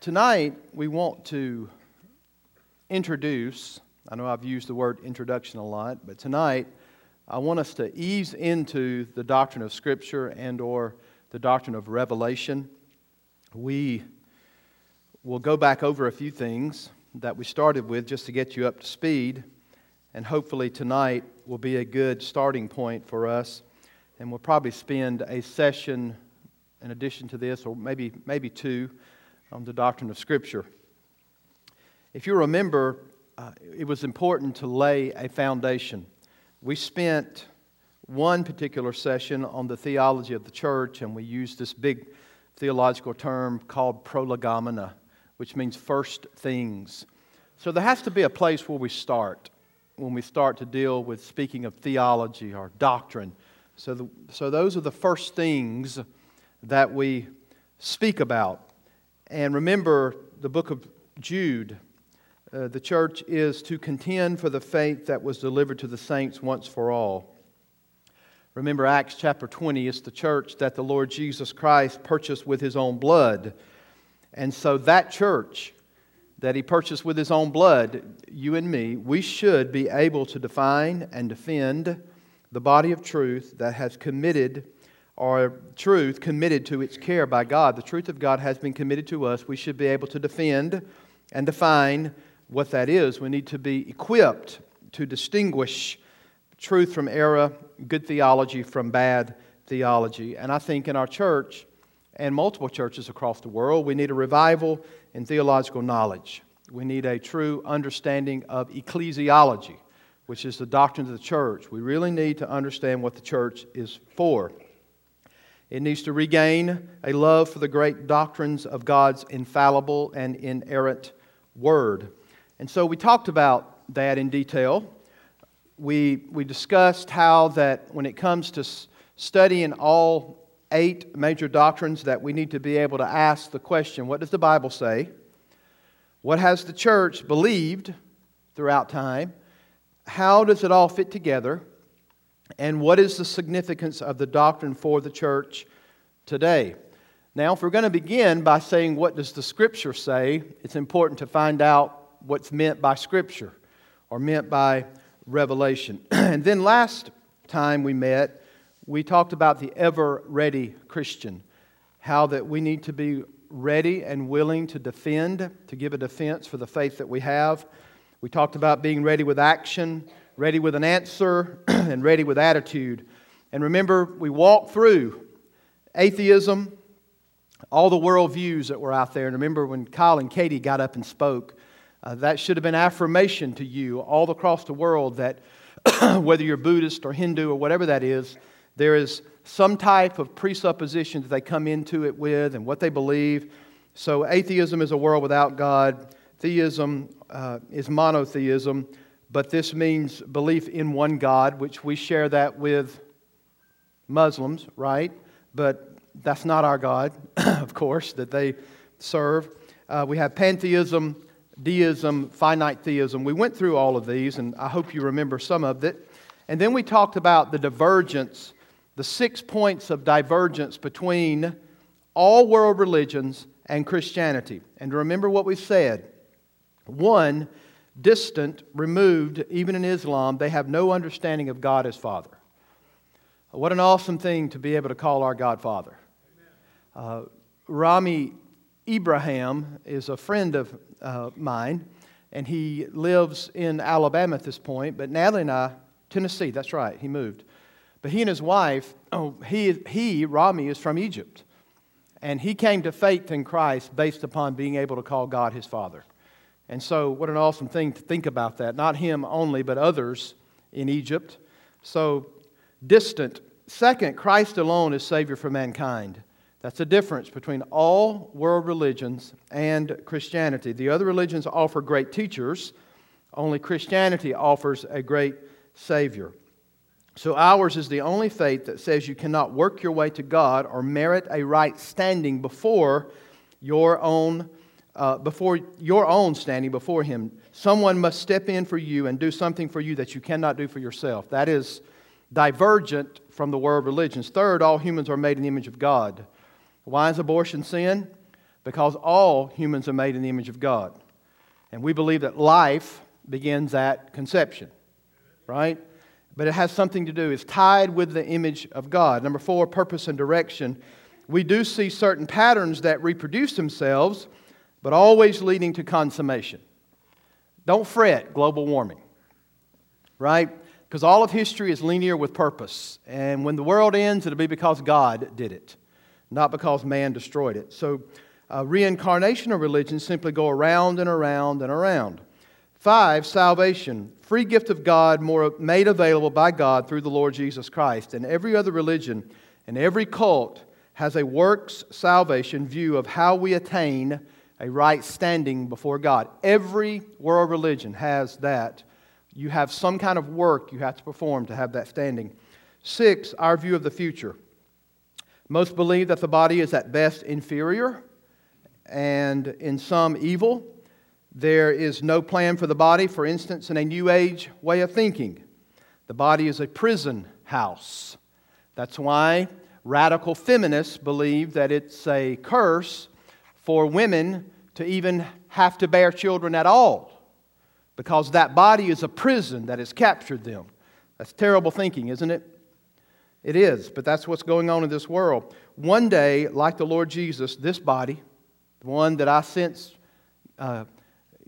Tonight, we want to introduce, I know I've used the word introduction a lot, but tonight, I want us to ease into the doctrine of Scripture and or the doctrine of revelation. We will go back over a few things that we started with just to get you up to speed, and hopefully tonight will be a good starting point for us. And we'll probably spend a session in addition to this, or maybe, maybe two, on the doctrine of Scripture. If you remember, uh, it was important to lay a foundation. We spent one particular session on the theology of the church, and we used this big theological term called prolegomena, which means first things. So there has to be a place where we start when we start to deal with speaking of theology or doctrine. So, the, so those are the first things that we speak about. And remember the book of Jude. Uh, the church is to contend for the faith that was delivered to the saints once for all. Remember Acts chapter 20, it's the church that the Lord Jesus Christ purchased with his own blood. And so that church that he purchased with his own blood, you and me, we should be able to define and defend the body of truth that has committed or truth committed to its care by God. The truth of God has been committed to us. We should be able to defend and define what that is. We need to be equipped to distinguish truth from error, good theology from bad theology. And I think in our church and multiple churches across the world, we need a revival in theological knowledge. We need a true understanding of ecclesiology, which is the doctrine of the church. We really need to understand what the church is for. It needs to regain a love for the great doctrines of God's infallible and inerrant Word. And so we talked about that in detail. We, we discussed how that when it comes to studying all eight major doctrines that we need to be able to ask the question what does the bible say what has the church believed throughout time how does it all fit together and what is the significance of the doctrine for the church today. Now, if we're going to begin by saying what does the scripture say, it's important to find out what's meant by scripture or meant by revelation. and then last time we met, we talked about the ever ready Christian, how that we need to be ready and willing to defend, to give a defense for the faith that we have. We talked about being ready with action ready with an answer, and ready with attitude. And remember, we walked through atheism, all the worldviews that were out there. And remember when Kyle and Katie got up and spoke, uh, that should have been affirmation to you all across the world that whether you're Buddhist or Hindu or whatever that is, there is some type of presupposition that they come into it with and what they believe. So, atheism is a world without God, theism uh, is monotheism but this means belief in one God, which we share that with Muslims, right? But that's not our God, of course, that they serve. Uh, we have pantheism, deism, finite theism. We went through all of these, and I hope you remember some of it. And then we talked about the divergence, the six points of divergence between all world religions and Christianity. And remember what we said. One, distant, removed, even in Islam, they have no understanding of God as Father. What an awesome thing to be able to call our God Father. Uh, Rami Ibrahim is a friend of uh, mine, and he lives in Alabama at this point, but Natalie and I, Tennessee, that's right, he moved. But he and his wife, oh, he, he, Rami, is from Egypt. And he came to faith in Christ based upon being able to call God his Father. And so, what an awesome thing to think about that. Not him only, but others in Egypt. So, distant. Second, Christ alone is Savior for mankind. That's the difference between all world religions and Christianity. The other religions offer great teachers, only Christianity offers a great Savior. So, ours is the only faith that says you cannot work your way to God or merit a right standing before your own uh, before your own standing before Him. Someone must step in for you and do something for you that you cannot do for yourself. That is divergent from the world religions. Third, all humans are made in the image of God. Why is abortion sin? because all humans are made in the image of God. And we believe that life begins at conception, right? But it has something to do, it's tied with the image of God. Number four, purpose and direction. We do see certain patterns that reproduce themselves, but always leading to consummation. Don't fret global warming, right? Because all of history is linear with purpose. And when the world ends, it'll be because God did it, not because man destroyed it. So, uh, reincarnational religions simply go around and around and around. Five, salvation. Free gift of God more, made available by God through the Lord Jesus Christ. And every other religion and every cult has a works salvation view of how we attain a right standing before God. Every world religion has that. You have some kind of work you have to perform to have that standing. Six, our view of the future. Most believe that the body is at best inferior and in some evil. There is no plan for the body, for instance, in a New Age way of thinking. The body is a prison house. That's why radical feminists believe that it's a curse for women to even have to bear children at all because that body is a prison that has captured them. That's terrible thinking, isn't it? It is, but that's what's going on in this world. One day, like the Lord Jesus, this body, the one that I sense uh,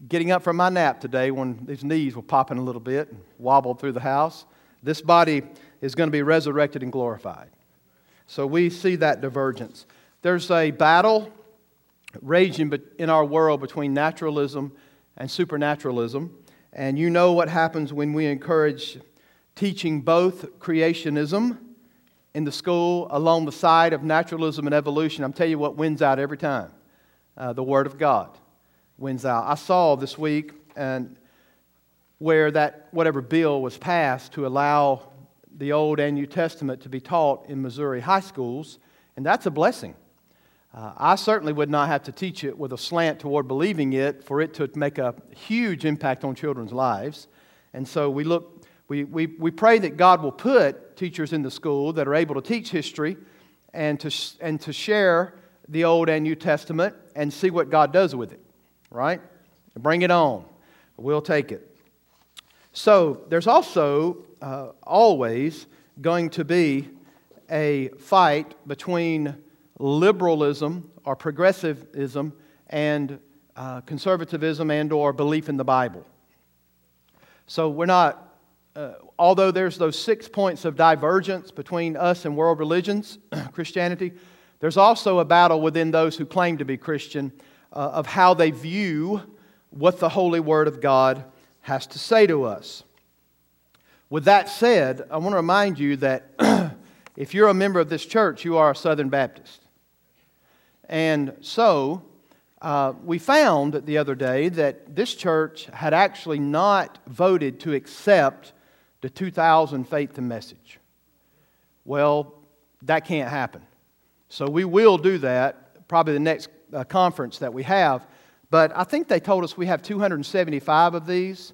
getting up from my nap today when these knees were popping a little bit and wobbled through the house, this body is going to be resurrected and glorified. So we see that divergence. There's a battle raging in our world between naturalism and supernaturalism. And you know what happens when we encourage teaching both creationism in the school along the side of naturalism and evolution. I'm telling you what wins out every time uh, the Word of God wins out. I saw this week and where that whatever bill was passed to allow the Old and New Testament to be taught in Missouri high schools, and that's a blessing. Uh, I certainly would not have to teach it with a slant toward believing it for it to make a huge impact on children's lives. And so we look, we, we, we pray that God will put teachers in the school that are able to teach history and to, and to share the Old and New Testament and see what God does with it, right? Bring it on. We'll take it. So there's also uh, always going to be a fight between liberalism or progressivism and uh, conservatism and or belief in the bible. So we're not uh, although there's those six points of divergence between us and world religions christianity there's also a battle within those who claim to be christian uh, of how they view what the holy word of god has to say to us. With that said i want to remind you that if you're a member of this church you are a southern baptist and so uh, we found the other day that this church had actually not voted to accept the 2000 faith and message. Well, that can't happen. So we will do that, probably the next uh, conference that we have. But I think they told us we have 275 of these.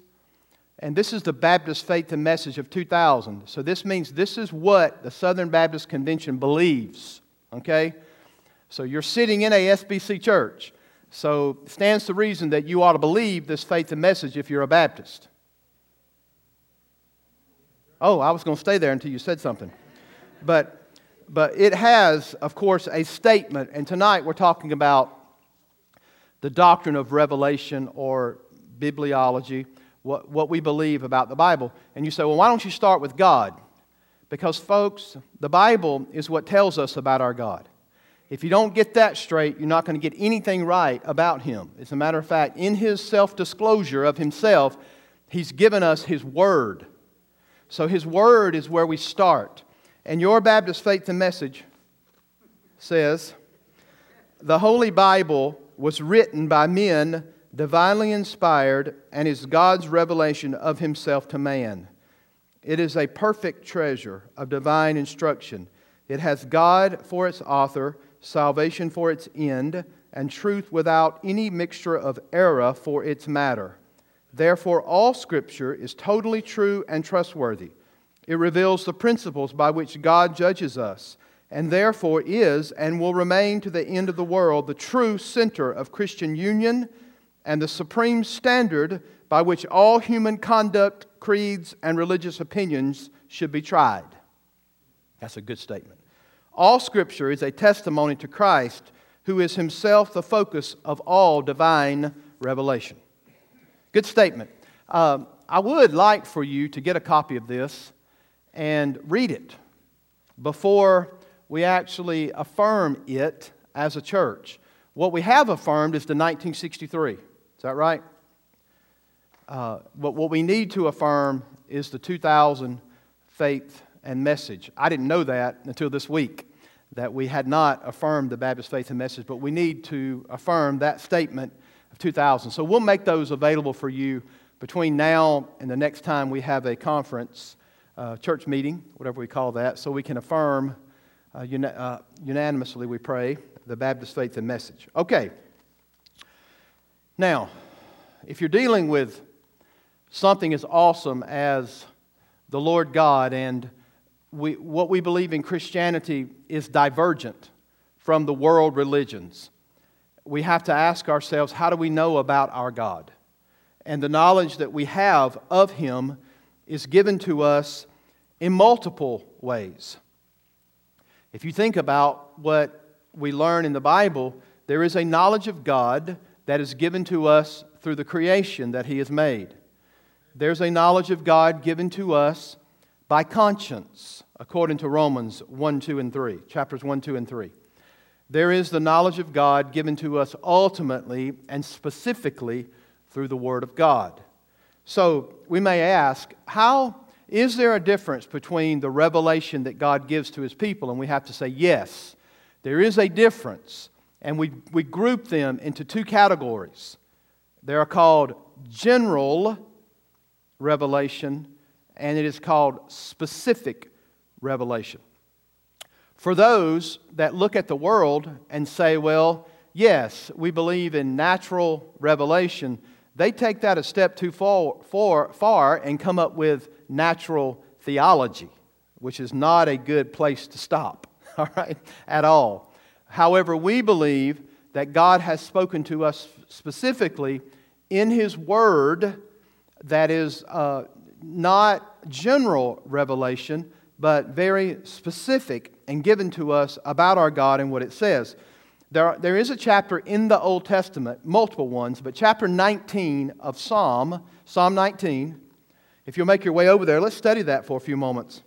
And this is the Baptist Faith and Message of 2000. So this means this is what the Southern Baptist Convention believes. Okay? So you're sitting in a SBC church. So stands to reason that you ought to believe this faith and message if you're a Baptist. Oh, I was going to stay there until you said something. But, but it has, of course, a statement. And tonight we're talking about the doctrine of revelation or bibliology, what, what we believe about the Bible. And you say, well, why don't you start with God? Because, folks, the Bible is what tells us about our God. If you don't get that straight, you're not going to get anything right about him. As a matter of fact, in his self disclosure of himself, he's given us his word. So his word is where we start. And your Baptist Faith and Message says the Holy Bible was written by men divinely inspired and is God's revelation of himself to man. It is a perfect treasure of divine instruction. It has God for its author salvation for its end, and truth without any mixture of error for its matter. Therefore, all Scripture is totally true and trustworthy. It reveals the principles by which God judges us and therefore is and will remain to the end of the world the true center of Christian union and the supreme standard by which all human conduct, creeds, and religious opinions should be tried. That's a good statement. All Scripture is a testimony to Christ, who is himself the focus of all divine revelation. Good statement. Um, I would like for you to get a copy of this and read it before we actually affirm it as a church. What we have affirmed is the 1963. Is that right? Uh, but what we need to affirm is the 2000 faith and message. I didn't know that until this week, that we had not affirmed the Baptist faith and message, but we need to affirm that statement of 2000. So we'll make those available for you between now and the next time we have a conference, uh, church meeting, whatever we call that, so we can affirm uh, uni- uh, unanimously, we pray, the Baptist faith and message. Okay. Now, if you're dealing with something as awesome as the Lord God and we, what we believe in Christianity is divergent from the world religions. We have to ask ourselves how do we know about our God? And the knowledge that we have of Him is given to us in multiple ways. If you think about what we learn in the Bible, there is a knowledge of God that is given to us through the creation that He has made. There's a knowledge of God given to us by conscience, according to Romans 1, 2, and 3, chapters 1, 2, and 3. There is the knowledge of God given to us ultimately and specifically through the Word of God. So we may ask, how is there a difference between the revelation that God gives to His people? And we have to say, yes, there is a difference. And we, we group them into two categories. They are called general revelation and it is called specific revelation. For those that look at the world and say, well, yes, we believe in natural revelation, they take that a step too far, far, far and come up with natural theology, which is not a good place to stop, all right, at all. However, we believe that God has spoken to us specifically in His Word that is uh, not general revelation, but very specific and given to us about our God and what it says. There, are, there is a chapter in the Old Testament, multiple ones, but chapter 19 of Psalm, Psalm 19. If you'll make your way over there, let's study that for a few moments.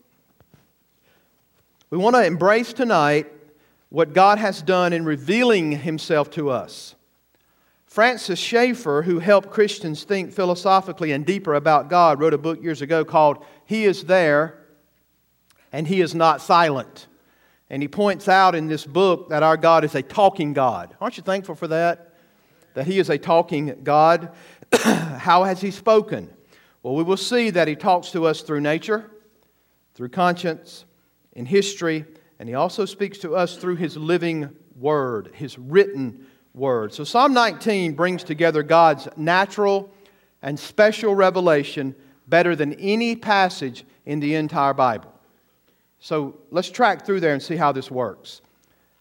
We want to embrace tonight what God has done in revealing Himself to us. Francis Schaeffer, who helped Christians think philosophically and deeper about God, wrote a book years ago called He is There and He is Not Silent. And he points out in this book that our God is a talking God. Aren't you thankful for that? That He is a talking God. How has He spoken? Well, we will see that He talks to us through nature, through conscience, in history, and He also speaks to us through His living Word, His written Word. So Psalm 19 brings together God's natural and special revelation better than any passage in the entire Bible. So let's track through there and see how this works.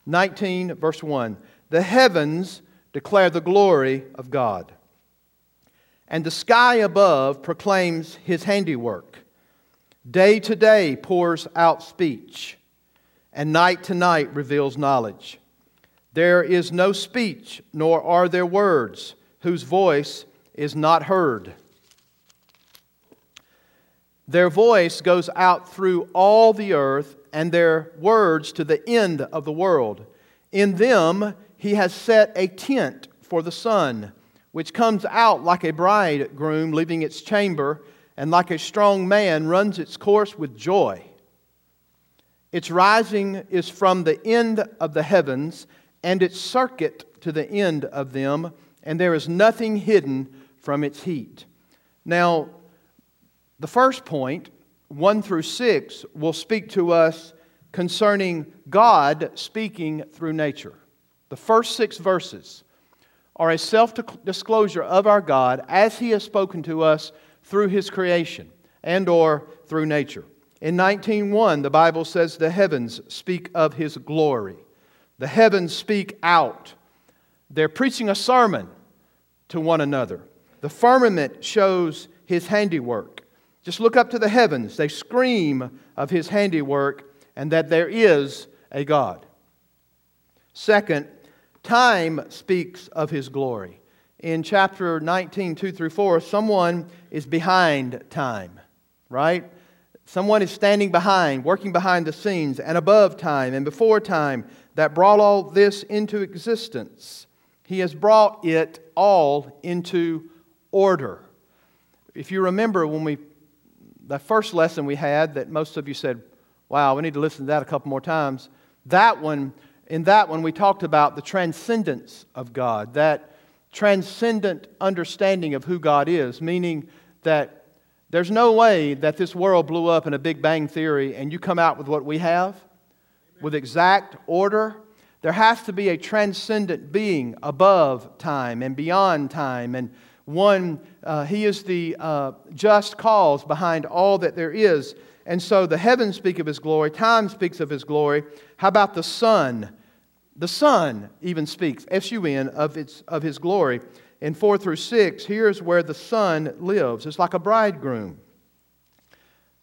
19, verse 1 The heavens declare the glory of God, and the sky above proclaims his handiwork. Day to day pours out speech, and night to night reveals knowledge. There is no speech, nor are there words, whose voice is not heard. Their voice goes out through all the earth, and their words to the end of the world. In them he has set a tent for the sun, which comes out like a bridegroom leaving its chamber, and like a strong man runs its course with joy. Its rising is from the end of the heavens and its circuit to the end of them, and there is nothing hidden from its heat. Now, the first point, 1 through 6, will speak to us concerning God speaking through nature. The first six verses are a self disclosure of our God as he has spoken to us through his creation and or through nature. In 19:1, the Bible says the heavens speak of his glory. The heavens speak out. They're preaching a sermon to one another. The firmament shows his handiwork. Just look up to the heavens. They scream of his handiwork and that there is a God. Second, time speaks of his glory. In chapter 19, 2 through 4, someone is behind time, right? Someone is standing behind, working behind the scenes, and above time and before time that brought all this into existence. He has brought it all into order. If you remember when we, the first lesson we had that most of you said, wow, we need to listen to that a couple more times. That one, in that one, we talked about the transcendence of God, that transcendent understanding of who God is, meaning that there's no way that this world blew up in a Big Bang Theory and you come out with what we have with exact order. There has to be a transcendent being above time and beyond time and one, uh, he is the uh, just cause behind all that there is. And so the heavens speak of his glory, time speaks of his glory. How about the sun? The sun even speaks, S U N, of, its, of his glory. In 4 through 6, here's where the sun lives. It's like a bridegroom.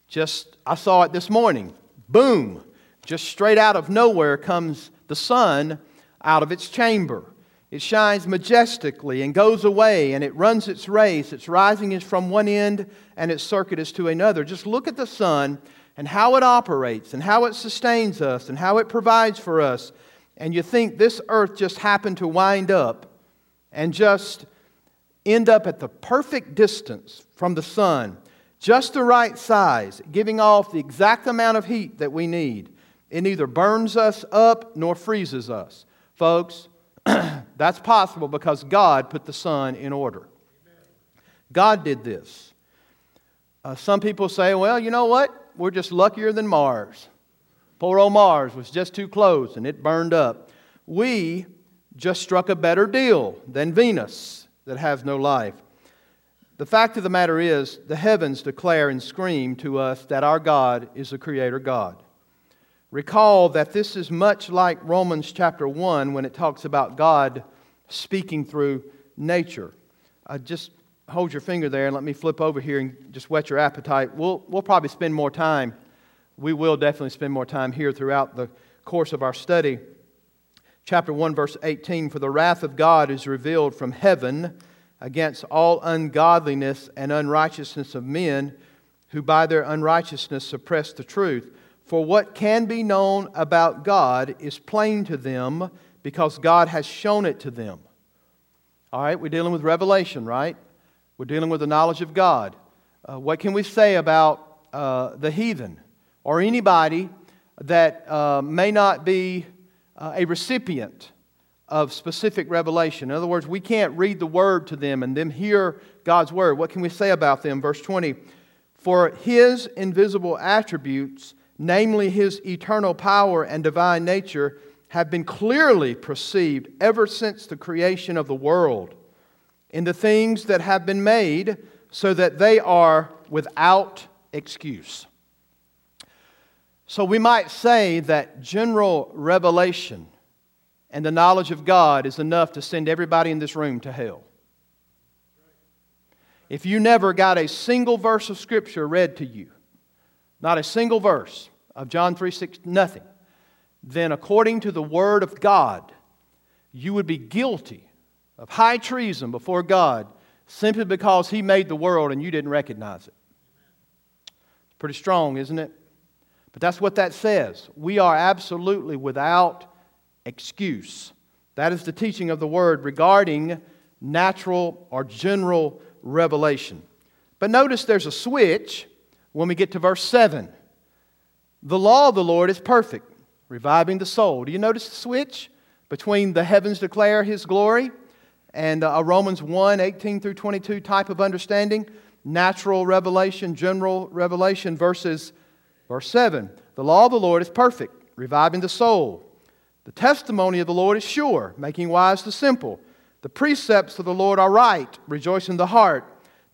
Just, I saw it this morning. Boom! Just straight out of nowhere comes the sun out of its chamber. It shines majestically and goes away and it runs its race. Its rising is from one end and its circuit is to another. Just look at the sun and how it operates and how it sustains us and how it provides for us. And you think this earth just happened to wind up and just end up at the perfect distance from the sun, just the right size, giving off the exact amount of heat that we need. It neither burns us up nor freezes us. Folks, That's possible because God put the sun in order. God did this. Uh, some people say, well, you know what? We're just luckier than Mars. Poor old Mars was just too close and it burned up. We just struck a better deal than Venus that has no life. The fact of the matter is, the heavens declare and scream to us that our God is the Creator God. Recall that this is much like Romans chapter 1 when it talks about God speaking through nature. Uh, just hold your finger there and let me flip over here and just whet your appetite. We'll, we'll probably spend more time. We will definitely spend more time here throughout the course of our study. Chapter 1, verse 18 For the wrath of God is revealed from heaven against all ungodliness and unrighteousness of men who by their unrighteousness suppress the truth. For what can be known about God is plain to them because God has shown it to them. All right, we're dealing with revelation, right? We're dealing with the knowledge of God. Uh, what can we say about uh, the heathen or anybody that uh, may not be uh, a recipient of specific revelation? In other words, we can't read the word to them and them hear God's word. What can we say about them? Verse 20 For his invisible attributes namely his eternal power and divine nature, have been clearly perceived ever since the creation of the world in the things that have been made, so that they are without excuse. So we might say that general revelation and the knowledge of God is enough to send everybody in this room to hell. If you never got a single verse of Scripture read to you, not a single verse of John 3 6, nothing, then according to the Word of God, you would be guilty of high treason before God simply because He made the world and you didn't recognize it. It's pretty strong, isn't it? But that's what that says. We are absolutely without excuse. That is the teaching of the Word regarding natural or general revelation. But notice there's a switch when we get to verse 7. The law of the Lord is perfect, reviving the soul. Do you notice the switch between the heavens declare his glory and uh, a Romans 1 18 through 22 type of understanding? Natural revelation, general revelation versus verse 7. The law of the Lord is perfect, reviving the soul. The testimony of the Lord is sure, making wise the simple. The precepts of the Lord are right, rejoicing the heart.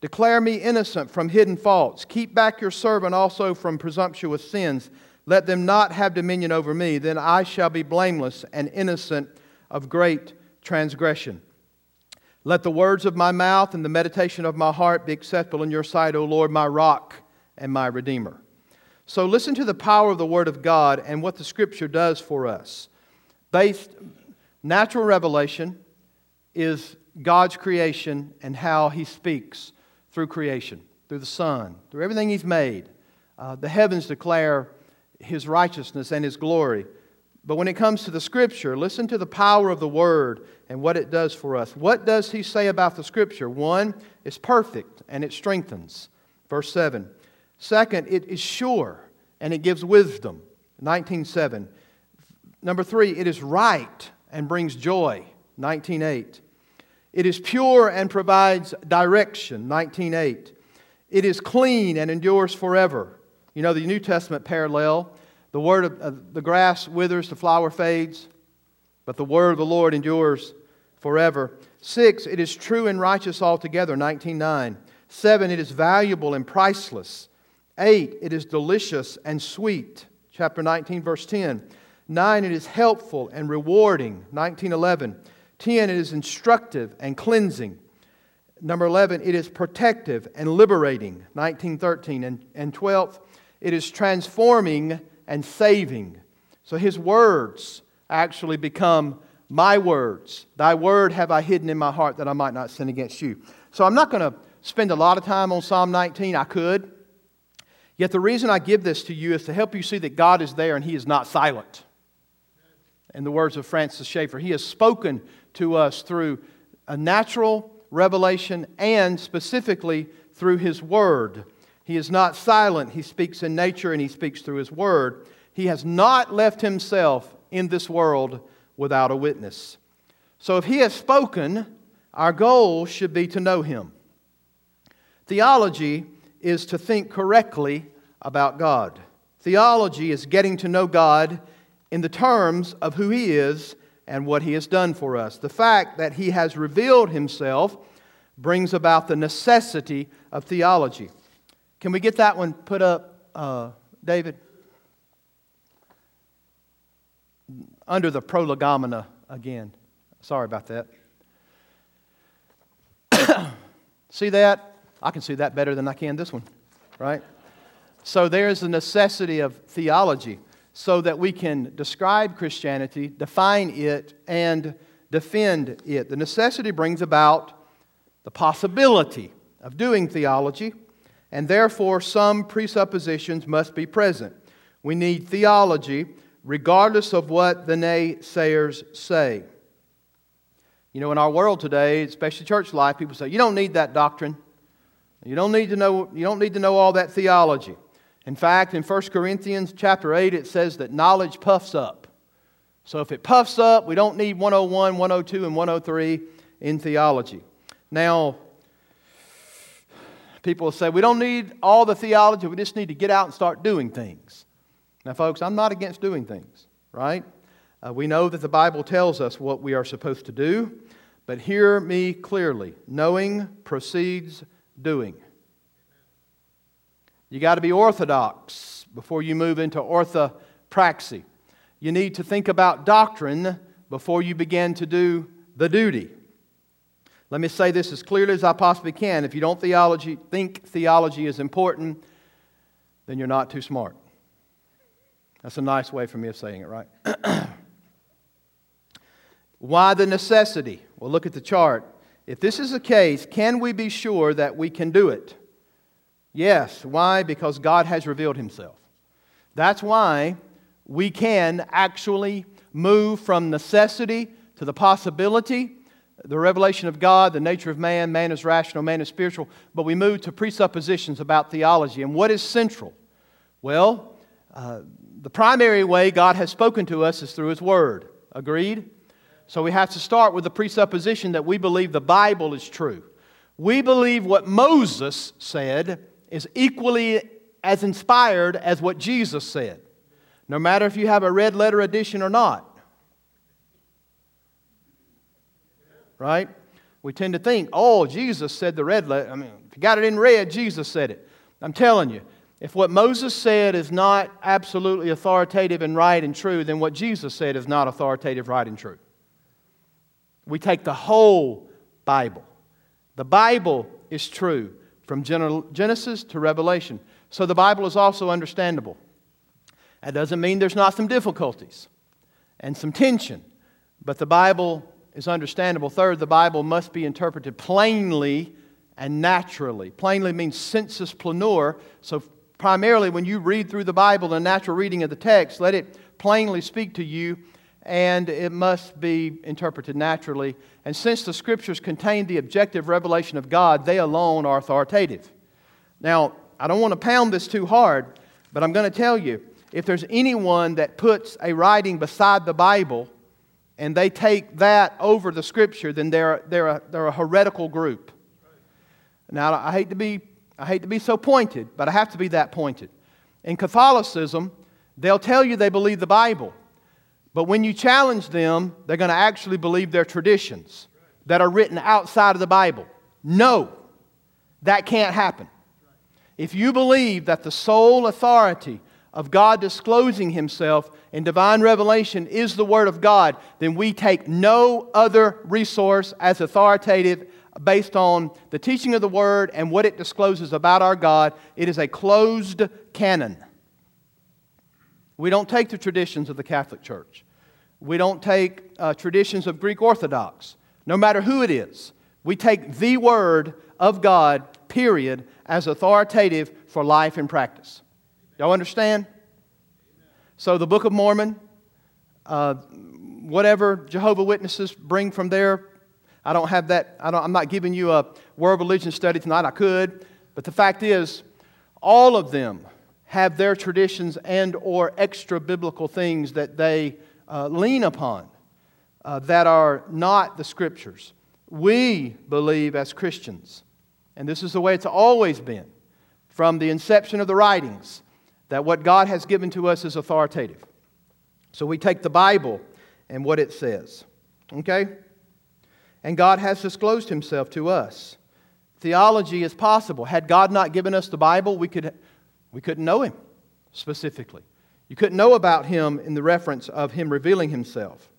Declare me innocent from hidden faults. Keep back your servant also from presumptuous sins. Let them not have dominion over me. Then I shall be blameless and innocent of great transgression. Let the words of my mouth and the meditation of my heart be acceptable in your sight, O Lord, my rock and my redeemer. So listen to the power of the Word of God and what the Scripture does for us. Based, natural revelation is God's creation and how He speaks through creation, through the sun, through everything He's made. Uh, the heavens declare His righteousness and His glory. But when it comes to the Scripture, listen to the power of the Word and what it does for us. What does he say about the Scripture? One, it's perfect and it strengthens. Verse 7. Second, it is sure and it gives wisdom. 19.7. Number three, it is right and brings joy. 19.8. It is pure and provides direction. 19.8. It is clean and endures forever. You know the New Testament parallel the word of uh, the grass withers, the flower fades, but the word of the Lord endures forever. Six, it is true and righteous altogether, 19.9. Seven, it is valuable and priceless. Eight, it is delicious and sweet, chapter 19, verse 10. Nine, it is helpful and rewarding, 1911. 10, it is instructive and cleansing. Number 11, it is protective and liberating, 1913. And, and 12, it is transforming and saving. So his words actually become my words. Thy word have I hidden in my heart that I might not sin against you. So I'm not going to spend a lot of time on Psalm 19. I could. Yet the reason I give this to you is to help you see that God is there and he is not silent. In the words of Francis Schaeffer, he has spoken to us through a natural revelation and specifically through his word. He is not silent. He speaks in nature and he speaks through his word. He has not left himself in this world without a witness. So if he has spoken, our goal should be to know him. Theology is to think correctly about God. Theology is getting to know God in the terms of who he is and what he has done for us. The fact that he has revealed himself brings about the necessity of theology. Can we get that one put up, uh, David? Under the prolegomena again. Sorry about that. see that? I can see that better than I can this one, right? So there's the necessity of theology so that we can describe Christianity, define it, and defend it. The necessity brings about the possibility of doing theology and therefore some presuppositions must be present. We need theology regardless of what the naysayers say. You know, in our world today, especially church life, people say, you don't need that doctrine. You don't need to know, you don't need to know all that theology. In fact, in 1 Corinthians chapter 8, it says that knowledge puffs up. So if it puffs up, we don't need 101, 102, and 103 in theology. Now, People say, we don't need all the theology, we just need to get out and start doing things. Now, folks, I'm not against doing things, right? Uh, we know that the Bible tells us what we are supposed to do, but hear me clearly knowing precedes doing. You got to be orthodox before you move into orthopraxy. You need to think about doctrine before you begin to do the duty. Let me say this as clearly as I possibly can. If you don't theology, think theology is important, then you're not too smart. That's a nice way for me of saying it, right? Why the necessity? Well, look at the chart. If this is the case, can we be sure that we can do it? Yes. Why? Because God has revealed Himself. That's why we can actually move from necessity to the possibility the revelation of God, the nature of man, man is rational, man is spiritual, but we move to presuppositions about theology. And what is central? Well, uh, the primary way God has spoken to us is through His Word. Agreed? So we have to start with the presupposition that we believe the Bible is true. We believe what Moses said is equally as inspired as what Jesus said, no matter if you have a red letter edition or not. Right? We tend to think, oh, Jesus said the red letter. I mean, if you got it in red, Jesus said it. I'm telling you, if what Moses said is not absolutely authoritative and right and true, then what Jesus said is not authoritative, right, and true. We take the whole Bible. The Bible is true from Genesis to Revelation. So the Bible is also understandable. That doesn't mean there's not some difficulties and some tension, but the Bible is understandable. Third, the Bible must be interpreted plainly and naturally. Plainly means sensus plenior, so primarily when you read through the Bible, the natural reading of the text, let it plainly speak to you, and it must be interpreted naturally. And since the scriptures contain the objective revelation of God, they alone are authoritative. Now, I don't want to pound this too hard, but I'm going to tell you if there's anyone that puts a writing beside the Bible and they take that over the scripture, then they're, they're, a, they're a heretical group. Now, I hate to be I hate to be so pointed, but I have to be that pointed. In Catholicism, they'll tell you they believe the Bible, but when you challenge them, they're going to actually believe their traditions that are written outside of the Bible. No, that can't happen. If you believe that the sole authority of God disclosing Himself in divine revelation is the Word of God, then we take no other resource as authoritative based on the teaching of the Word and what it discloses about our God. It is a closed canon. We don't take the traditions of the Catholic Church. We don't take uh, traditions of Greek Orthodox, no matter who it is. We take the Word of God, period, as authoritative for life and practice. Y'all understand? So, the Book of Mormon, uh, whatever Jehovah Witnesses bring from there, I don't have that. I I'm not giving you a world religion study tonight. I could. But the fact is, all of them have their traditions and or extra biblical things that they uh, lean upon uh, that are not the scriptures. We believe as Christians, and this is the way it's always been from the inception of the writings, that what God has given to us is authoritative. So we take the Bible and what it says. Okay? and God has disclosed himself to us. Theology is possible. Had God not given us the Bible, we, could, we couldn't know him specifically. You couldn't know about him in the reference of him revealing himself.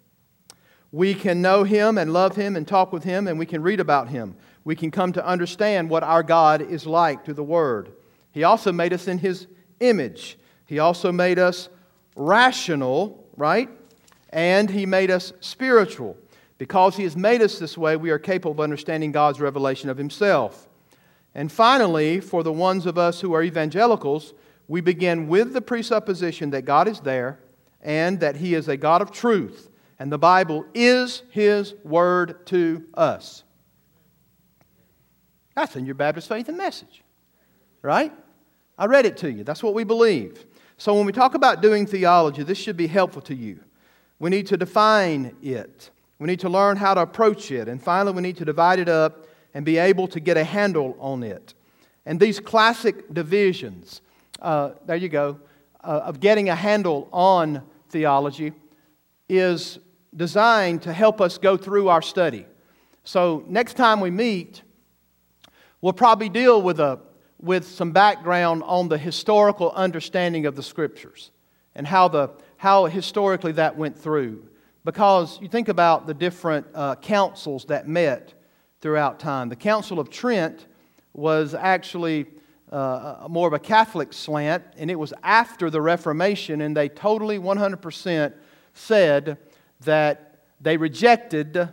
We can know him and love him and talk with him, and we can read about him. We can come to understand what our God is like through the Word. He also made us in his image. He also made us rational, right? And he made us spiritual. Because He has made us this way, we are capable of understanding God's revelation of Himself. And finally, for the ones of us who are evangelicals, we begin with the presupposition that God is there and that He is a God of truth, and the Bible is His word to us. That's in your Baptist Faith and Message, right? I read it to you. That's what we believe. So when we talk about doing theology, this should be helpful to you. We need to define it. We need to learn how to approach it. And finally, we need to divide it up and be able to get a handle on it. And these classic divisions, uh, there you go, uh, of getting a handle on theology is designed to help us go through our study. So, next time we meet, we'll probably deal with, a, with some background on the historical understanding of the scriptures and how, the, how historically that went through. Because you think about the different uh, councils that met throughout time. The Council of Trent was actually uh, more of a Catholic slant, and it was after the Reformation, and they totally 100% said that they rejected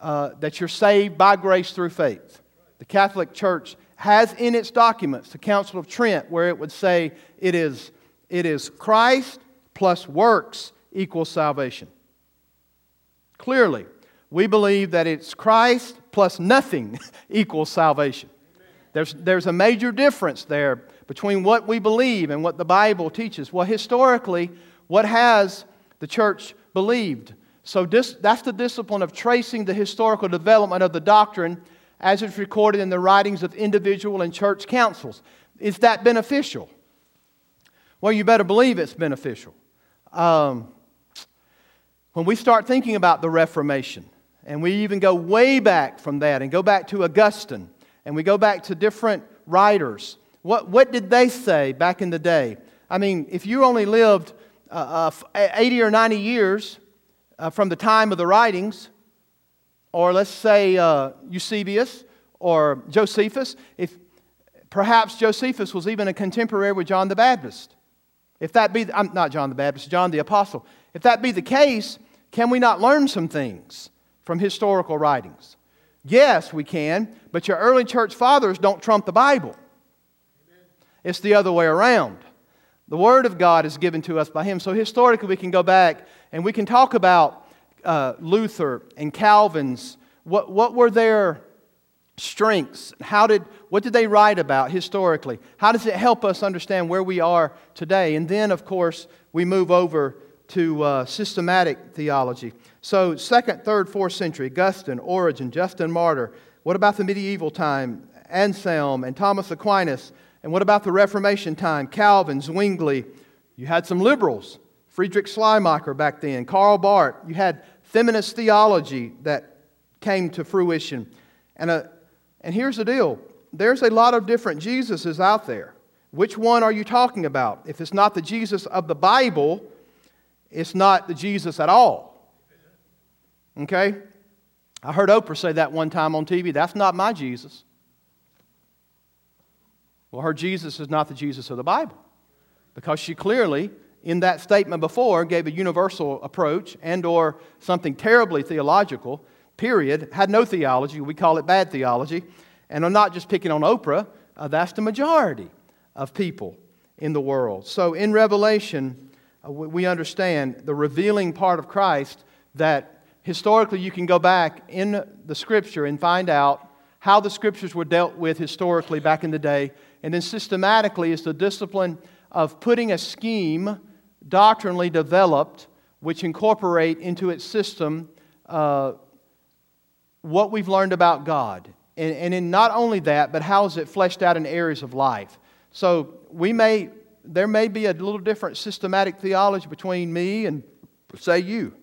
uh, that you're saved by grace through faith. The Catholic Church has in its documents the Council of Trent where it would say it is, it is Christ plus works equals salvation. Clearly, we believe that it's Christ plus nothing equals salvation. There's, there's a major difference there between what we believe and what the Bible teaches. Well, historically, What has the church believed? So this, that's the discipline of tracing the historical development of the doctrine as it's recorded in the writings of individual and church councils. Is that beneficial? Well, you better believe it's beneficial. Um, when we start thinking about the Reformation, and we even go way back from that and go back to Augustine, and we go back to different writers, what, what did they say back in the day? I mean, if you only lived uh, uh, 80 or 90 years uh, from the time of the writings, or let's say uh, Eusebius or Josephus, if perhaps Josephus was even a contemporary with John the Baptist. If that be, I'm not John the Baptist, John the Apostle. If that be the case, can we not learn some things from historical writings? Yes, we can, but your early church fathers don't trump the Bible. It's the other way around. The Word of God is given to us by Him. So historically, we can go back and we can talk about uh, Luther and Calvin's. What, what were their strengths? How did, what did they write about historically? How does it help us understand where we are today? And then, of course, we move over to uh, systematic theology. So, second, third, fourth century, Augustine, Origen, Justin Martyr. What about the medieval time? Anselm and Thomas Aquinas. And what about the Reformation time? Calvin, Zwingli. You had some liberals, Friedrich Schleiermacher back then, Karl Barth. You had feminist theology that came to fruition. And, a, uh, and here's the deal there's a lot of different Jesuses out there. Which one are you talking about? If it's not the Jesus of the Bible, it's not the Jesus at all. Okay? I heard Oprah say that one time on TV. That's not my Jesus. Well, her Jesus is not the Jesus of the Bible because she clearly in that statement before gave a universal approach and or something terribly theological period had no theology we call it bad theology and i'm not just picking on oprah uh, that's the majority of people in the world so in revelation we understand the revealing part of christ that historically you can go back in the scripture and find out how the scriptures were dealt with historically back in the day and then systematically is the discipline of putting a scheme doctrinally developed which incorporate into its system uh, what we've learned about God. And, and in not only that, but how is it fleshed out in areas of life. So we may, there may be a little different systematic theology between me and, say, you.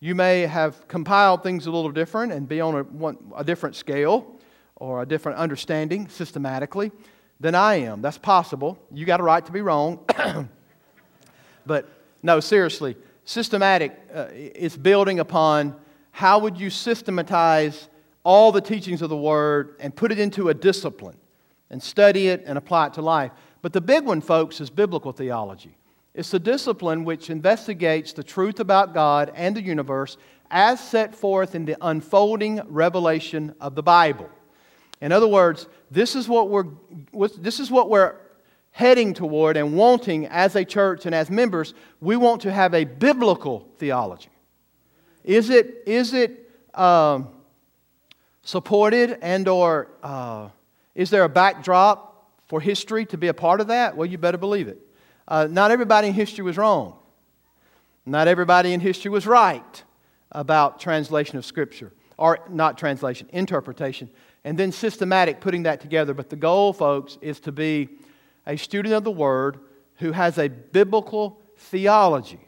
You may have compiled things a little different and be on a, one, a different scale or a different understanding systematically than I am. That's possible. You got a right to be wrong. but no, seriously, systematic uh, is building upon how would you systematize all the teachings of the Word and put it into a discipline and study it and apply it to life. But the big one, folks, is biblical theology. It's the discipline which investigates the truth about God and the universe as set forth in the unfolding revelation of the Bible. In other words, this is what we're, this is what we're heading toward and wanting as a church and as members. We want to have a biblical theology. Is it, is it um, supported and or uh, is there a backdrop for history to be a part of that? Well, you better believe it. Uh, not everybody in history was wrong. Not everybody in history was right about translation of Scripture. Or not translation, interpretation and then systematic putting that together. But the goal, folks, is to be a student of the Word who has a biblical theology.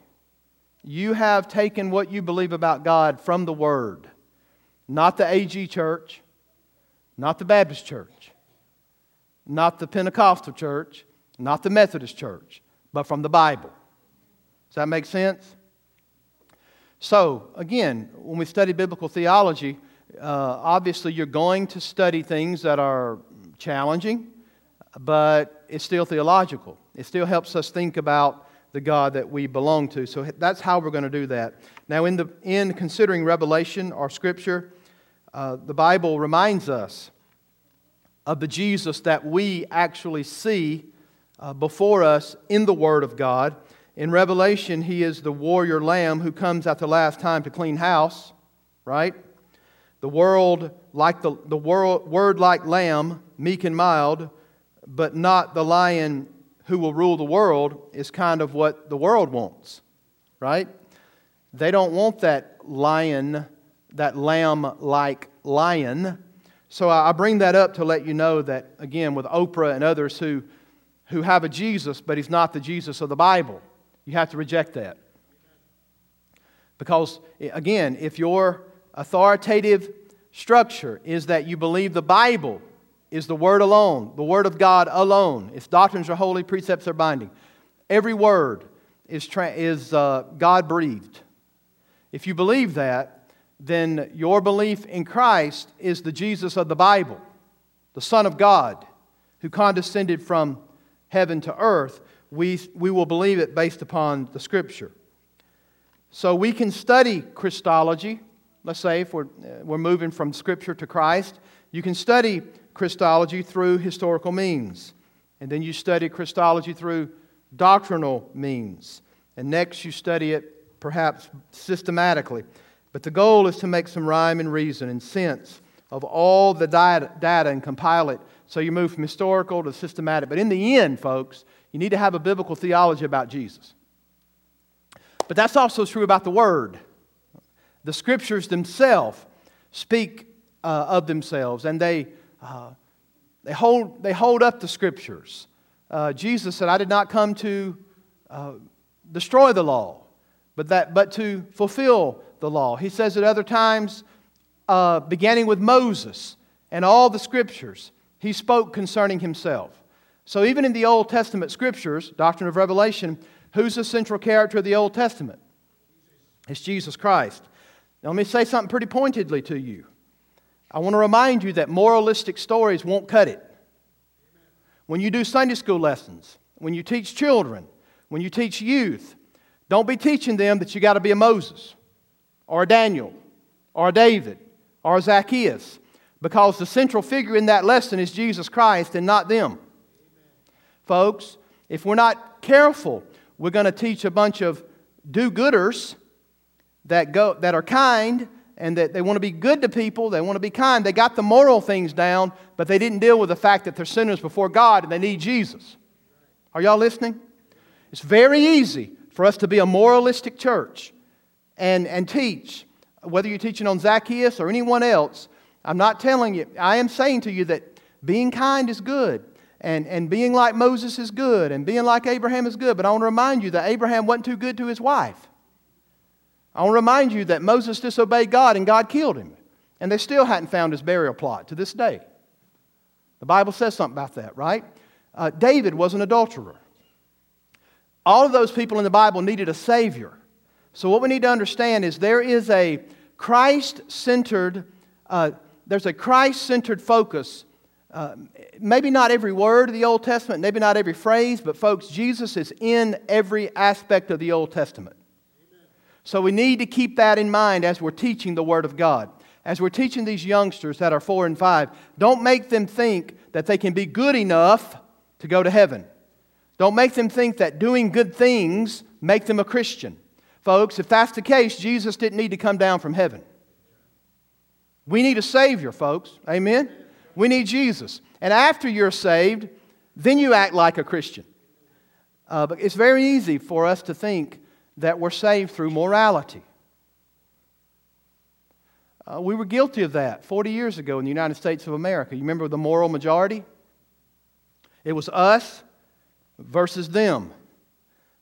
You have taken what you believe about God from the Word, not the AG church, not the Baptist church, not the Pentecostal church, not the Methodist church, but from the Bible. Does that make sense? So, again, when we study biblical theology, uh, obviously you're going to study things that are challenging, but it's still theological. It still helps us think about the God that we belong to. So that's how we're going to do that. Now, in, the, in considering Revelation or Scripture, uh, the Bible reminds us of the Jesus that we actually see uh, before us in the Word of God. In Revelation, he is the warrior lamb who comes at the last time to clean house, right? The world, like the, the world, word like lamb, meek and mild, but not the lion who will rule the world, is kind of what the world wants. right? They don't want that lion, that lamb like lion. So I bring that up to let you know that, again, with Oprah and others who, who have a Jesus, but he's not the Jesus of the Bible, you have to reject that. Because, again, if your authoritative structure is that you believe the Bible is the Word alone, the Word of God alone, its doctrines are holy, precepts are binding, every word is, tra- is uh, God breathed. If you believe that, then your belief in Christ is the Jesus of the Bible, the Son of God, who condescended from heaven to earth. We, we will believe it based upon the Scripture. So we can study Christology. Let's say if we're, uh, we're moving from Scripture to Christ, you can study Christology through historical means. And then you study Christology through doctrinal means. And next you study it perhaps systematically. But the goal is to make some rhyme and reason and sense of all the data, and compile it so you move from historical to systematic. But in the end, folks, you need to have a biblical theology about Jesus. But that's also true about the Word. The Scriptures themselves speak uh, of themselves, and they, uh, they, hold, they hold up the Scriptures. Uh, Jesus said, I did not come to uh, destroy the law, but, that, but to fulfill the law. He says at other times, uh, beginning with Moses and all the Scriptures, he spoke concerning himself. So even in the Old Testament Scriptures, doctrine of revelation, Who's the central character of the Old Testament? It's Jesus Christ. Now, let me say something pretty pointedly to you. I want to remind you that moralistic stories won't cut it. When you do Sunday school lessons, when you teach children, when you teach youth, don't be teaching them that you got to be a Moses or Daniel or David or Zacchaeus because the central figure in that lesson is Jesus Christ and not them. Folks, if we're not careful, we're going to teach a bunch of do gooders that, go, that are kind and that they want to be good to people, they want to be kind. They got the moral things down, but they didn't deal with the fact that they're sinners before God and they need Jesus. Are y'all listening? It's very easy for us to be a moralistic church and, and teach, whether you're teaching on Zacchaeus or anyone else. I'm not telling you, I am saying to you that being kind is good and, and being like Moses is good, and being like Abraham is good. But I want to remind you that Abraham wasn't too good to his wife. I want to remind you that Moses disobeyed God and God killed him. And they still hadn't found his burial plot to this day. The Bible says something about that, right? Uh, David was an adulterer. All of those people in the Bible needed a Savior. So, what we need to understand is there is a Christ centered, uh, there's a Christ centered focus uh, maybe not every word of the Old Testament, maybe not every phrase, but folks, Jesus is in every aspect of the Old Testament. Amen. So we need to keep that in mind as we're teaching the Word of God. As we're teaching these youngsters that are four and five, don't make them think that they can be good enough to go to heaven. Don't make them think that doing good things make them a Christian. Folks, if that's the case, Jesus didn't need to come down from heaven. We need a Savior, folks. Amen? We need Jesus. And after you're saved, then you act like a Christian. Uh, but it's very easy for us to think that we're saved through morality. Uh, we were guilty of that 40 years ago in the United States of America. You remember the moral majority? It was us versus them.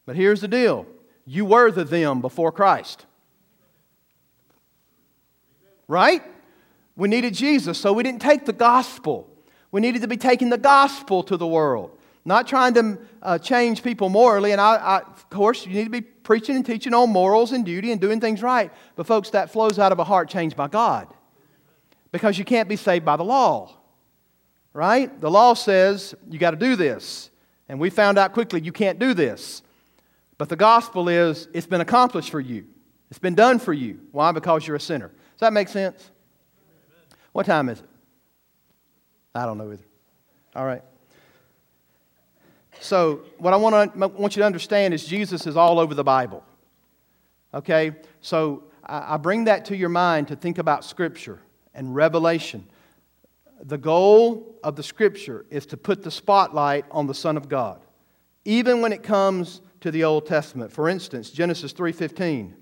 But here's the deal you were the them before Christ. Right? We needed Jesus, so we didn't take the gospel. We needed to be taking the gospel to the world, not trying to uh, change people morally. And I, I, of course, you need to be preaching and teaching on morals and duty and doing things right. But, folks, that flows out of a heart changed by God because you can't be saved by the law, right? The law says you got to do this. And we found out quickly you can't do this. But the gospel is it's been accomplished for you, it's been done for you. Why? Because you're a sinner. Does that make sense? What time is it? I don't know either. All right. So, what I want, to, want you to understand is Jesus is all over the Bible. Okay? So, I, bring that to your mind to think about Scripture and Revelation. The goal of the Scripture is to put the spotlight on the Son of God. Even when it comes to the Old Testament. For instance, Genesis 3:15.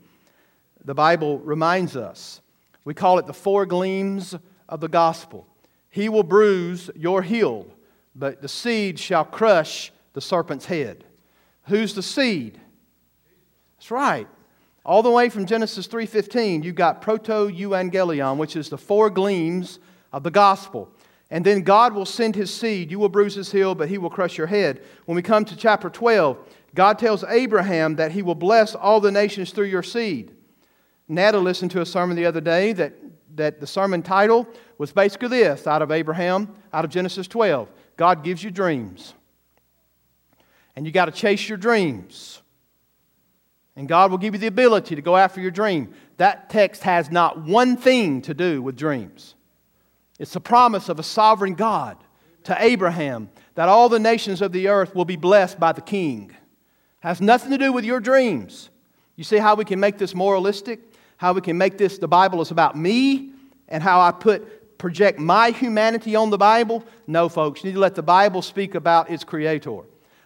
The Bible reminds us. We call it the four gleams of the gospel. He will bruise your heel, but the seed shall crush the serpent's head. Who's the seed? That's right. All the way from Genesis 3:15, you've got proto-evangelion, which is the four gleams of the gospel. And then God will send his seed. You will bruise his heel, but he will crush your head. When we come to chapter 12, God tells Abraham that he will bless all the nations through your seed. Nada listened to a sermon the other day that, that the sermon title was basically this out of Abraham, out of Genesis 12. God gives you dreams. And you got to chase your dreams. And God will give you the ability to go after your dream. That text has not one thing to do with dreams. It's the promise of a sovereign God to Abraham that all the nations of the earth will be blessed by the king. Has nothing to do with your dreams. You see how we can make this moralistic? How we can make this the Bible is about me and how I put project my humanity on the Bible? No, folks. You need to let the Bible speak about its creator.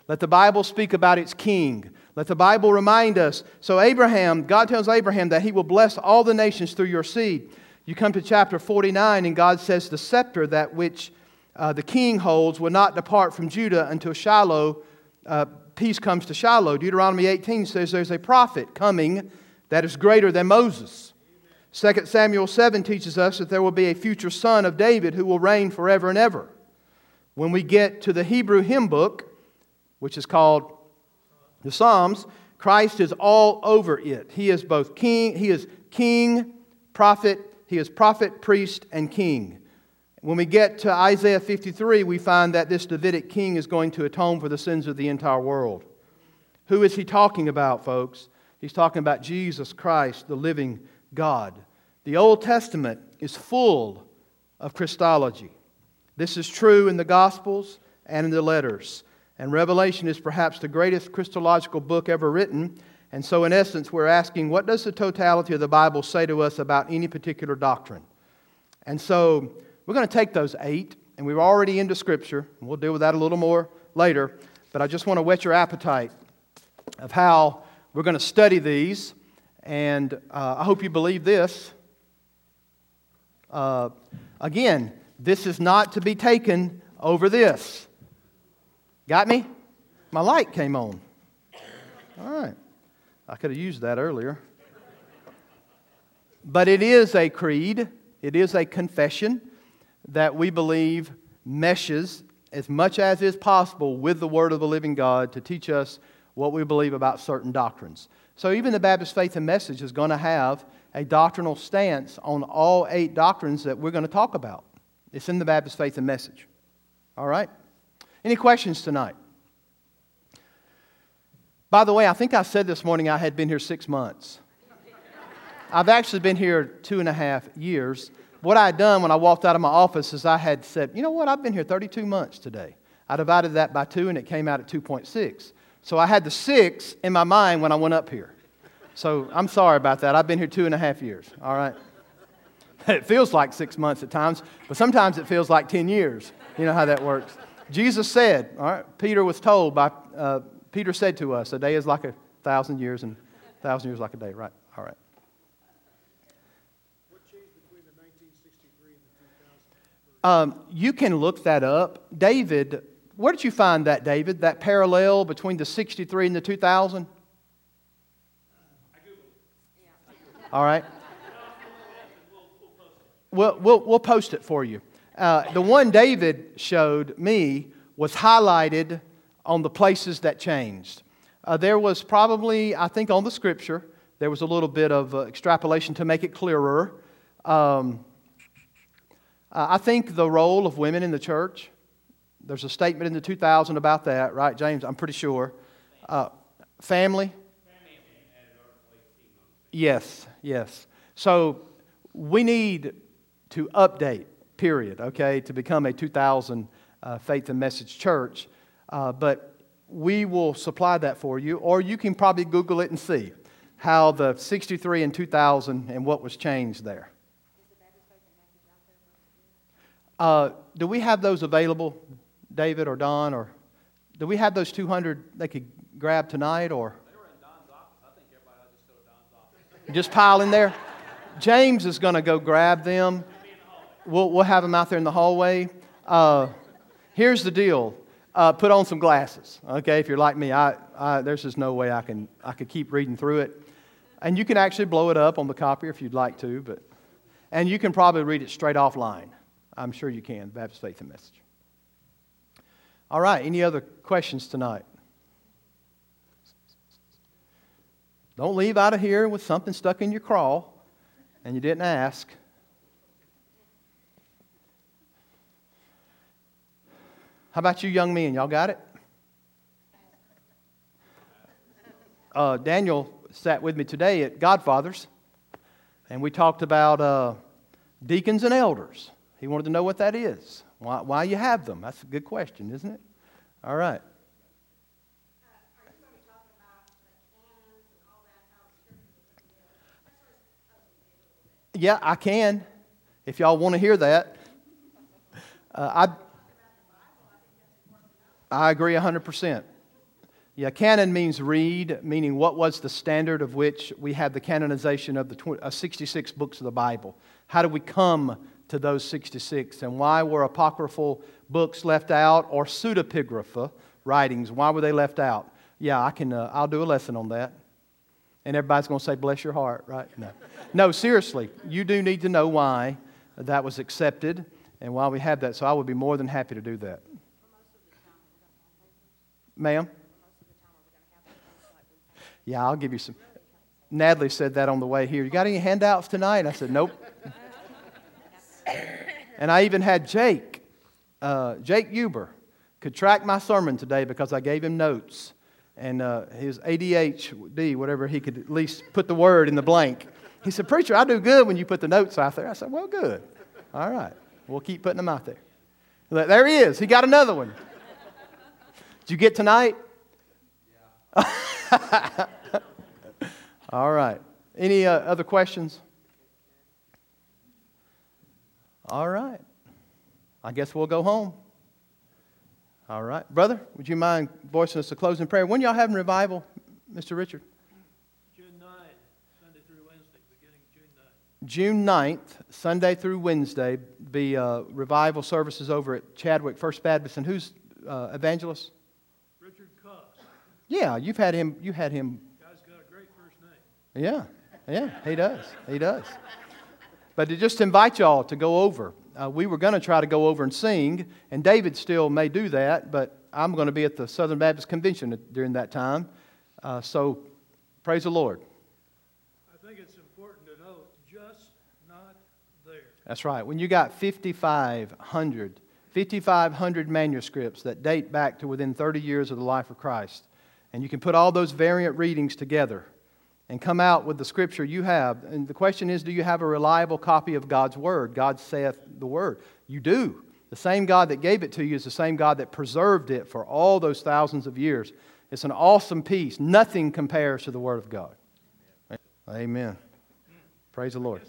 Let the Bible speak about its king. Let the Bible remind us. So, Abraham, God tells Abraham that he will bless all the nations through your seed. You come to chapter 49, and God says, The scepter that which uh, the king holds will not depart from Judah until Shiloh, uh, peace comes to Shiloh. Deuteronomy 18 says there's a prophet coming that is greater than Moses. 2 Samuel 7 teaches us that there will be a future son of David who will reign forever and ever. When we get to the Hebrew hymn book, which is called the Psalms, Christ is all over it. He is both king, he is king, prophet, he is prophet, priest, and king. When we get to Isaiah 53, we find that this Davidic king is going to atone for the sins of the entire world. Who is he talking about, folks? He's talking about Jesus Christ, the living God. The Old Testament is full of Christology. This is true in the Gospels and in the letters. And Revelation is perhaps the greatest Christological book ever written and so, in essence, we're asking what does the totality of the Bible say to us about any particular doctrine? And so, we're going to take those eight, and we're already into Scripture, and we'll deal with that a little more later. But I just want to whet your appetite of how we're going to study these. And uh, I hope you believe this. Uh, again, this is not to be taken over this. Got me? My light came on. All right. I could have used that earlier. But it is a creed, it is a confession that we believe meshes as much as is possible with the Word of the living God to teach us what we believe about certain doctrines. So, even the Baptist Faith and Message is going to have a doctrinal stance on all eight doctrines that we're going to talk about. It's in the Baptist Faith and Message. All right? Any questions tonight? By the way, I think I said this morning I had been here six months. I've actually been here two and a half years. What I had done when I walked out of my office is I had said, you know what, I've been here 32 months today. I divided that by two and it came out at 2.6. So I had the six in my mind when I went up here. So I'm sorry about that. I've been here two and a half years, all right? It feels like six months at times, but sometimes it feels like 10 years. You know how that works. Jesus said, all right, Peter was told by uh, Peter said to us, a day is like a thousand years, and a thousand years like a day, right? All right. What changed between the 1963 and the 2000? Um, you can look that up. David, where did you find that, David? That parallel between the 63 and the 2000? All right. We'll, we'll, we'll post it for you. Uh, the one David showed me was highlighted on the places that changed. Uh, there was probably, I think, on the scripture, there was a little bit of uh, extrapolation to make it clearer. Um, uh, I think the role of women in the church, there's a statement in the 2000 about that, right, James? I'm pretty sure. Uh, family? Yes, yes. So we need to update, period, okay, to become a 2000 uh, faith and message church. Uh, but we will supply that for you, or you can probably Google it and see how the 63 and 2000 and what was changed there. Uh, do we have those available, David or Don? Or do we have those 200 they could grab tonight or? They were in Don's office. I think everybody ought go to Don's office. Just pile in there. James is going to go grab them. We'll, we'll have them out there in the hallway. Uh, here's the deal uh, put on some glasses, okay? If you're like me, I, I, there's just no way I, can, I could keep reading through it. And you can actually blow it up on the copier if you'd like to, but, and you can probably read it straight offline. I'm sure you can, Baptist Faith and Message. All right, any other questions tonight? Don't leave out of here with something stuck in your craw and you didn't ask. How about you young men? Y'all got it? Uh, Daniel sat with me today at Godfathers, and we talked about uh, deacons and elders. He wanted to know what that is, why, why you have them. That's a good question, isn't it? All right. Yeah, I can, if y'all want to hear that. Uh, I, I agree 100%. Yeah, canon means reed, meaning what was the standard of which we have the canonization of the 20, uh, 66 books of the Bible. How do we come to those 66? And why were apocryphal books left out or pseudepigrapha writings? Why were they left out? Yeah, I can, uh, I'll do a lesson on that. And everybody's going to say, bless your heart, right? No. no, seriously, you do need to know why that was accepted and why we have that. So I would be more than happy to do that. Ma'am? Yeah, I'll give you some. Natalie said that on the way here. You got any handouts tonight? I said, nope. And I even had Jake, uh, Jake Huber, could track my sermon today because I gave him notes and uh, his ADHD, whatever, he could at least put the word in the blank. He said, Preacher, I do good when you put the notes out there. I said, Well, good. All right. We'll keep putting them out there. There he is. He got another one. Did you get tonight? Yeah. All right. Any uh, other questions? All right. I guess we'll go home. All right. Brother, would you mind voicing us a closing prayer? When y'all having revival, Mr. Richard? June 9th, Sunday through Wednesday, beginning June 9th. June 9th, Sunday through Wednesday, be uh, revival services over at Chadwick First Baptist. And who's uh, evangelist? Richard Cuss. Yeah, you've had him. You had him. Guy's got a great first name. Yeah, yeah, he does. He does. But to just invite y'all to go over. Uh, we were going to try to go over and sing, and David still may do that, but I'm going to be at the Southern Baptist Convention during that time. Uh, so praise the Lord. I think it's important to note just not there. That's right. When you got 5,500, 5,500 manuscripts that date back to within 30 years of the life of Christ, and you can put all those variant readings together and come out with the scripture you have. And the question is do you have a reliable copy of God's Word? God saith the Word. You do. The same God that gave it to you is the same God that preserved it for all those thousands of years. It's an awesome piece. Nothing compares to the Word of God. Amen. Praise the Lord.